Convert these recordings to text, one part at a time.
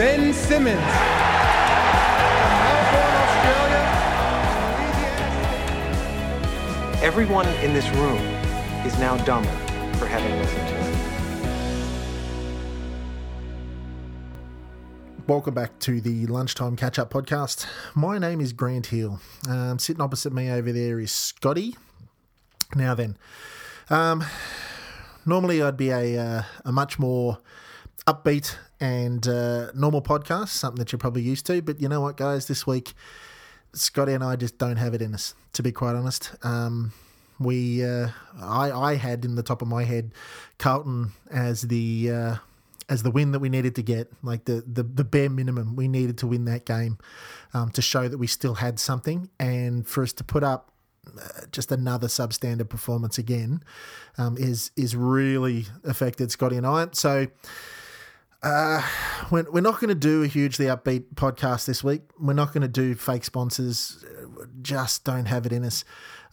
Simmons. Everyone in this room is now dumber for having listened to it. Welcome back to the Lunchtime Catch Up Podcast. My name is Grant Hill. Um, sitting opposite me over there is Scotty. Now then, um, normally I'd be a, uh, a much more upbeat and uh, normal podcast, something that you're probably used to. But you know what, guys? This week, Scotty and I just don't have it in us, to be quite honest. Um, we, uh, I, I had in the top of my head Carlton as the uh, as the win that we needed to get, like the the, the bare minimum we needed to win that game um, to show that we still had something, and for us to put up uh, just another substandard performance again um, is is really affected Scotty and I. So. Uh, we're, we're not going to do a hugely upbeat podcast this week. We're not going to do fake sponsors. Just don't have it in us.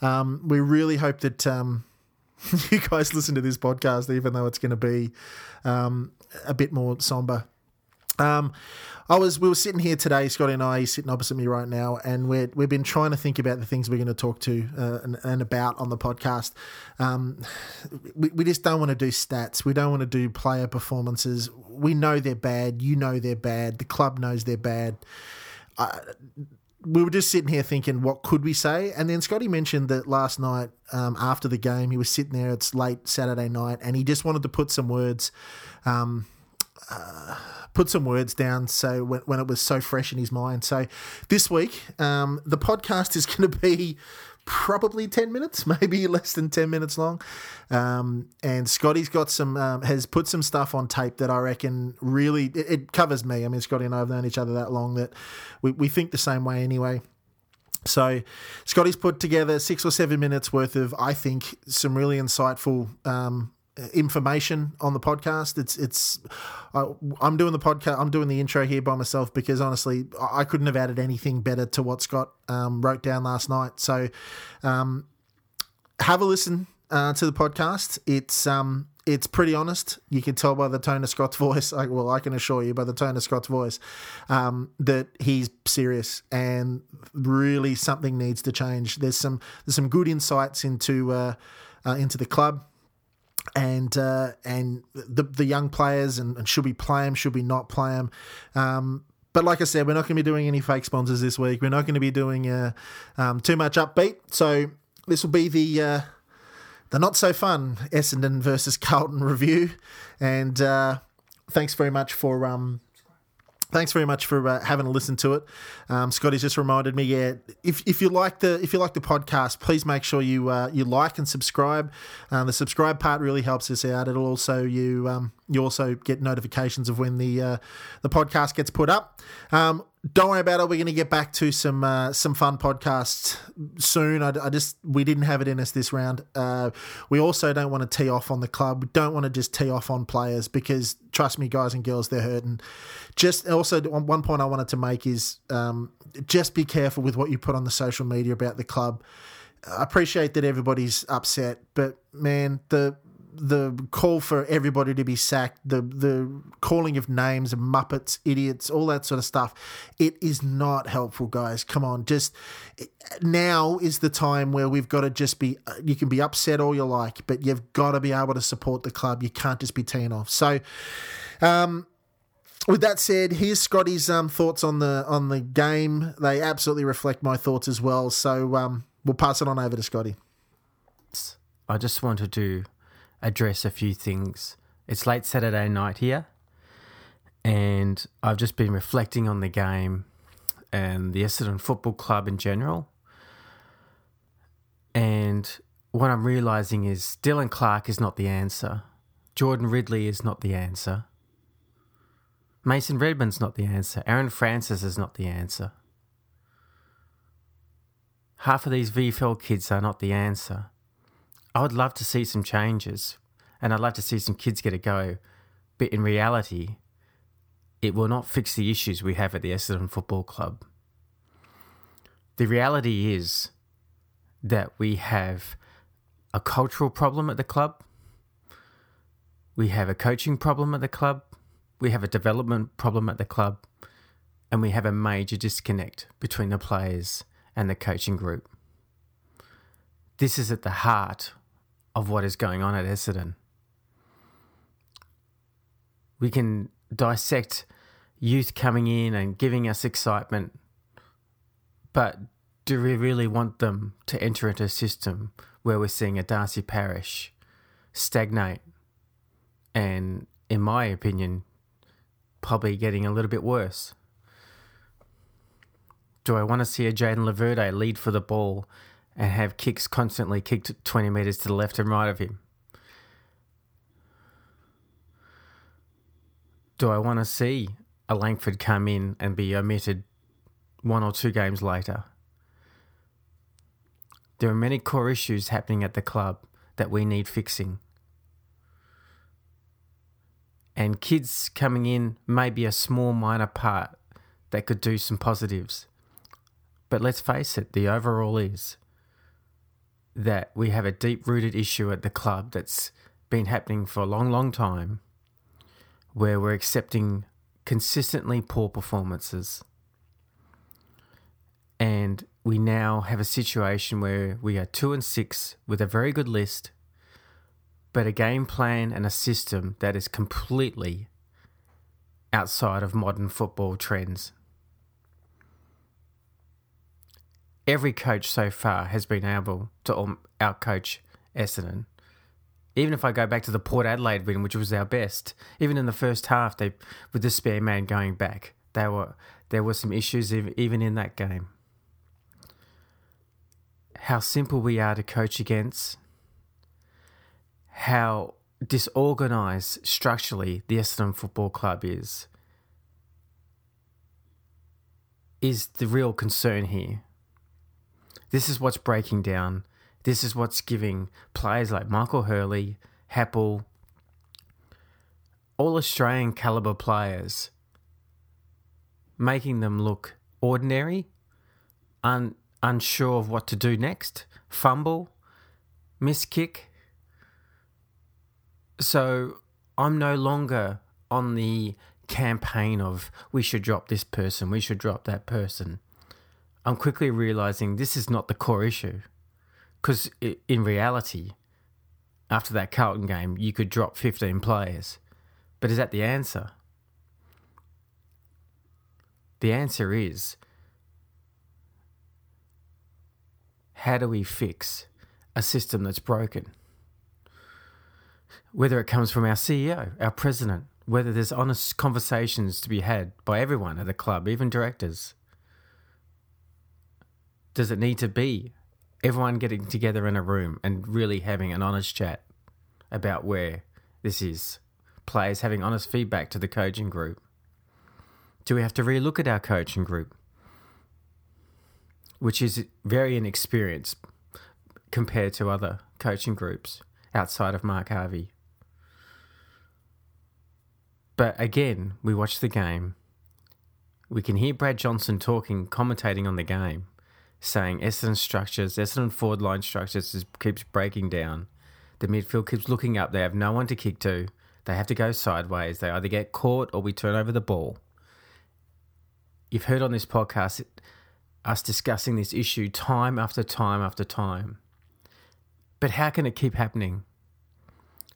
Um, we really hope that um, you guys listen to this podcast, even though it's going to be um, a bit more somber. Um, I was we were sitting here today, Scotty and I, sitting opposite me right now, and we're we've been trying to think about the things we're going to talk to uh, and, and, about on the podcast. Um, we, we just don't want to do stats. We don't want to do player performances. We know they're bad. You know they're bad. The club knows they're bad. We were just sitting here thinking, what could we say? And then Scotty mentioned that last night um, after the game, he was sitting there. It's late Saturday night, and he just wanted to put some words. Um, uh, put some words down so when, when, it was so fresh in his mind. So this week, um, the podcast is going to be probably 10 minutes, maybe less than 10 minutes long. Um, and Scotty's got some, um, has put some stuff on tape that I reckon really, it, it, covers me. I mean, Scotty and I have known each other that long that we, we think the same way anyway. So, Scotty's put together six or seven minutes worth of, I think, some really insightful um, information on the podcast. It's it's I, am doing the podcast. I'm doing the intro here by myself because honestly, I couldn't have added anything better to what Scott um, wrote down last night. So, um, have a listen uh, to the podcast. It's um it's pretty honest. You can tell by the tone of Scott's voice. I, well, I can assure you by the tone of Scott's voice um, that he's serious and really something needs to change. There's some there's some good insights into uh, uh, into the club and uh, and the the young players and, and, should we play them? Should we not play them? Um, but like I said, we're not going to be doing any fake sponsors this week. We're not going to be doing uh, um, too much upbeat. So this will be the uh, the not so fun Essendon versus Carlton review. And uh, thanks very much for um, thanks very much for uh, having a listen to it. Um, Scotty's just reminded me, yeah, if, if you like the if you like the podcast, please make sure you uh, you like and subscribe. Uh, the subscribe part really helps us out. It'll also you um, you also get notifications of when the uh, the podcast gets put up. Um, don't worry about it. We're going to get back to some uh, some fun podcasts soon. I, I, just we didn't have it in us this round. Uh, we also don't want to tee off on the club. We don't want to just tee off on players because trust me, guys and girls, they're hurting. Just also one point I wanted to make is um, just be careful with what you put on the social media about the club. I appreciate that everybody's upset, but man, the the call for everybody to be sacked, the the calling of names, muppets, idiots, all that sort of stuff, it is not helpful, guys. Come on, just now is the time where we've got to just be. You can be upset all you like, but you've got to be able to support the club. You can't just be teeing off. So, um, with that said, here's Scotty's um, thoughts on the on the game. They absolutely reflect my thoughts as well. So um, we'll pass it on over to Scotty. I just wanted to address a few things. It's late Saturday night here, and I've just been reflecting on the game and the Essendon Football Club in general. And what I'm realizing is Dylan Clarke is not the answer. Jordan Ridley is not the answer. Mason Redman's not the answer. Aaron Francis is not the answer. Half of these VFL kids are not the answer. I would love to see some changes and I'd love to see some kids get a go. But in reality, it will not fix the issues we have at the Essendon Football Club. The reality is that we have a cultural problem at the club, we have a coaching problem at the club, we have a development problem at the club, and we have a major disconnect between the players and the coaching group. This is at the heart of what is going on at Essendon. We can dissect youth coming in and giving us excitement, but do we really want them to enter into a system where we're seeing a Darcy Parish stagnate and, in my opinion, probably getting a little bit worse? Do I want to see a Jayden Laverde lead for the ball and have kicks constantly kicked 20 metres to the left and right of him? Do I want to see a Langford come in and be omitted one or two games later? There are many core issues happening at the club that we need fixing. And kids coming in may be a small, minor part that could do some positives. But let's face it, the overall is that we have a deep rooted issue at the club that's been happening for a long, long time where we're accepting consistently poor performances. And we now have a situation where we are two and six with a very good list, but a game plan and a system that is completely outside of modern football trends. Every coach so far has been able to outcoach Essendon. Even if I go back to the Port Adelaide win, which was our best, even in the first half, they with the spare man going back, they were there were some issues even in that game. How simple we are to coach against, how disorganised structurally the Essendon Football Club is, is the real concern here. This is what's breaking down. This is what's giving players like Michael Hurley, Heppell, all Australian caliber players, making them look ordinary, un, unsure of what to do next, fumble, miss kick. So I'm no longer on the campaign of we should drop this person, we should drop that person. I'm quickly realizing this is not the core issue. Because in reality, after that Carlton game, you could drop 15 players. But is that the answer? The answer is how do we fix a system that's broken? Whether it comes from our CEO, our president, whether there's honest conversations to be had by everyone at the club, even directors does it need to be everyone getting together in a room and really having an honest chat about where this is? Players having honest feedback to the coaching group. Do we have to relook at our coaching group, which is very inexperienced compared to other coaching groups outside of Mark Harvey? But again, we watch the game. We can hear Brad Johnson talking, commentating on the game saying Essendon structures, Essendon forward line structures just keeps breaking down. The midfield keeps looking up. They have no one to kick to. They have to go sideways. They either get caught or we turn over the ball. You've heard on this podcast us discussing this issue time after time after time. But how can it keep happening?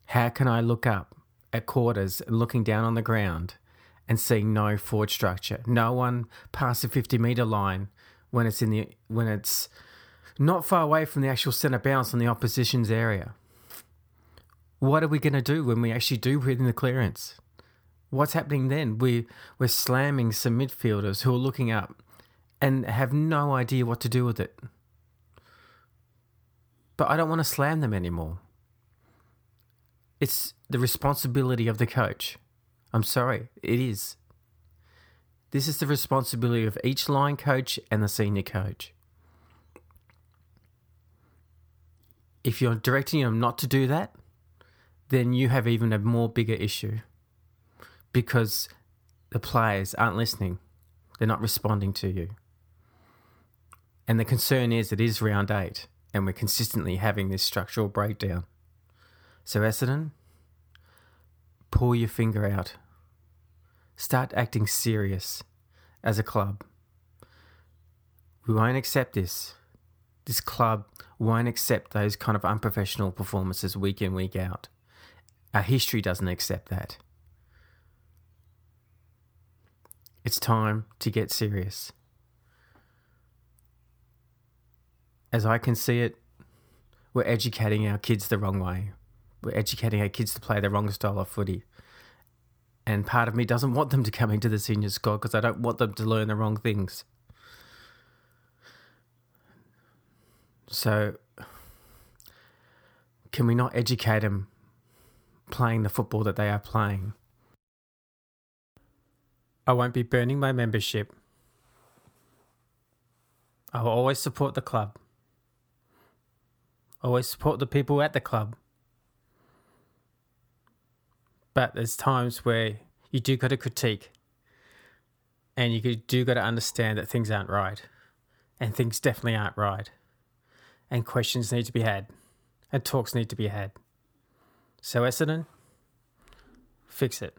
How can I look up at quarters and looking down on the ground and seeing no forward structure? No one past the 50 metre line when it's in the when it's not far away from the actual centre bounce on the opposition's area. What are we going to do when we actually do win the clearance? What's happening then? We we're slamming some midfielders who are looking up and have no idea what to do with it. But I don't want to slam them anymore. It's the responsibility of the coach. I'm sorry, it is. This is the responsibility of each line coach and the senior coach. If you're directing them not to do that, then you have even a more bigger issue because the players aren't listening. They're not responding to you. And the concern is it is round eight and we're consistently having this structural breakdown. So, Essendon, pull your finger out Start acting serious as a club. We won't accept this. This club won't accept those kind of unprofessional performances week in, week out. Our history doesn't accept that. It's time to get serious. As I can see it, we're educating our kids the wrong way. We're educating our kids to play the wrong style of footy. And part of me doesn't want them to come into the senior squad because I don't want them to learn the wrong things. So, can we not educate them playing the football that they are playing? I won't be burning my membership. I will always support the club. Always support the people at the club. But there's times where you do got to critique and you do got to understand that things aren't right and things definitely aren't right and questions need to be had and talks need to be had. So Essendon, fix it.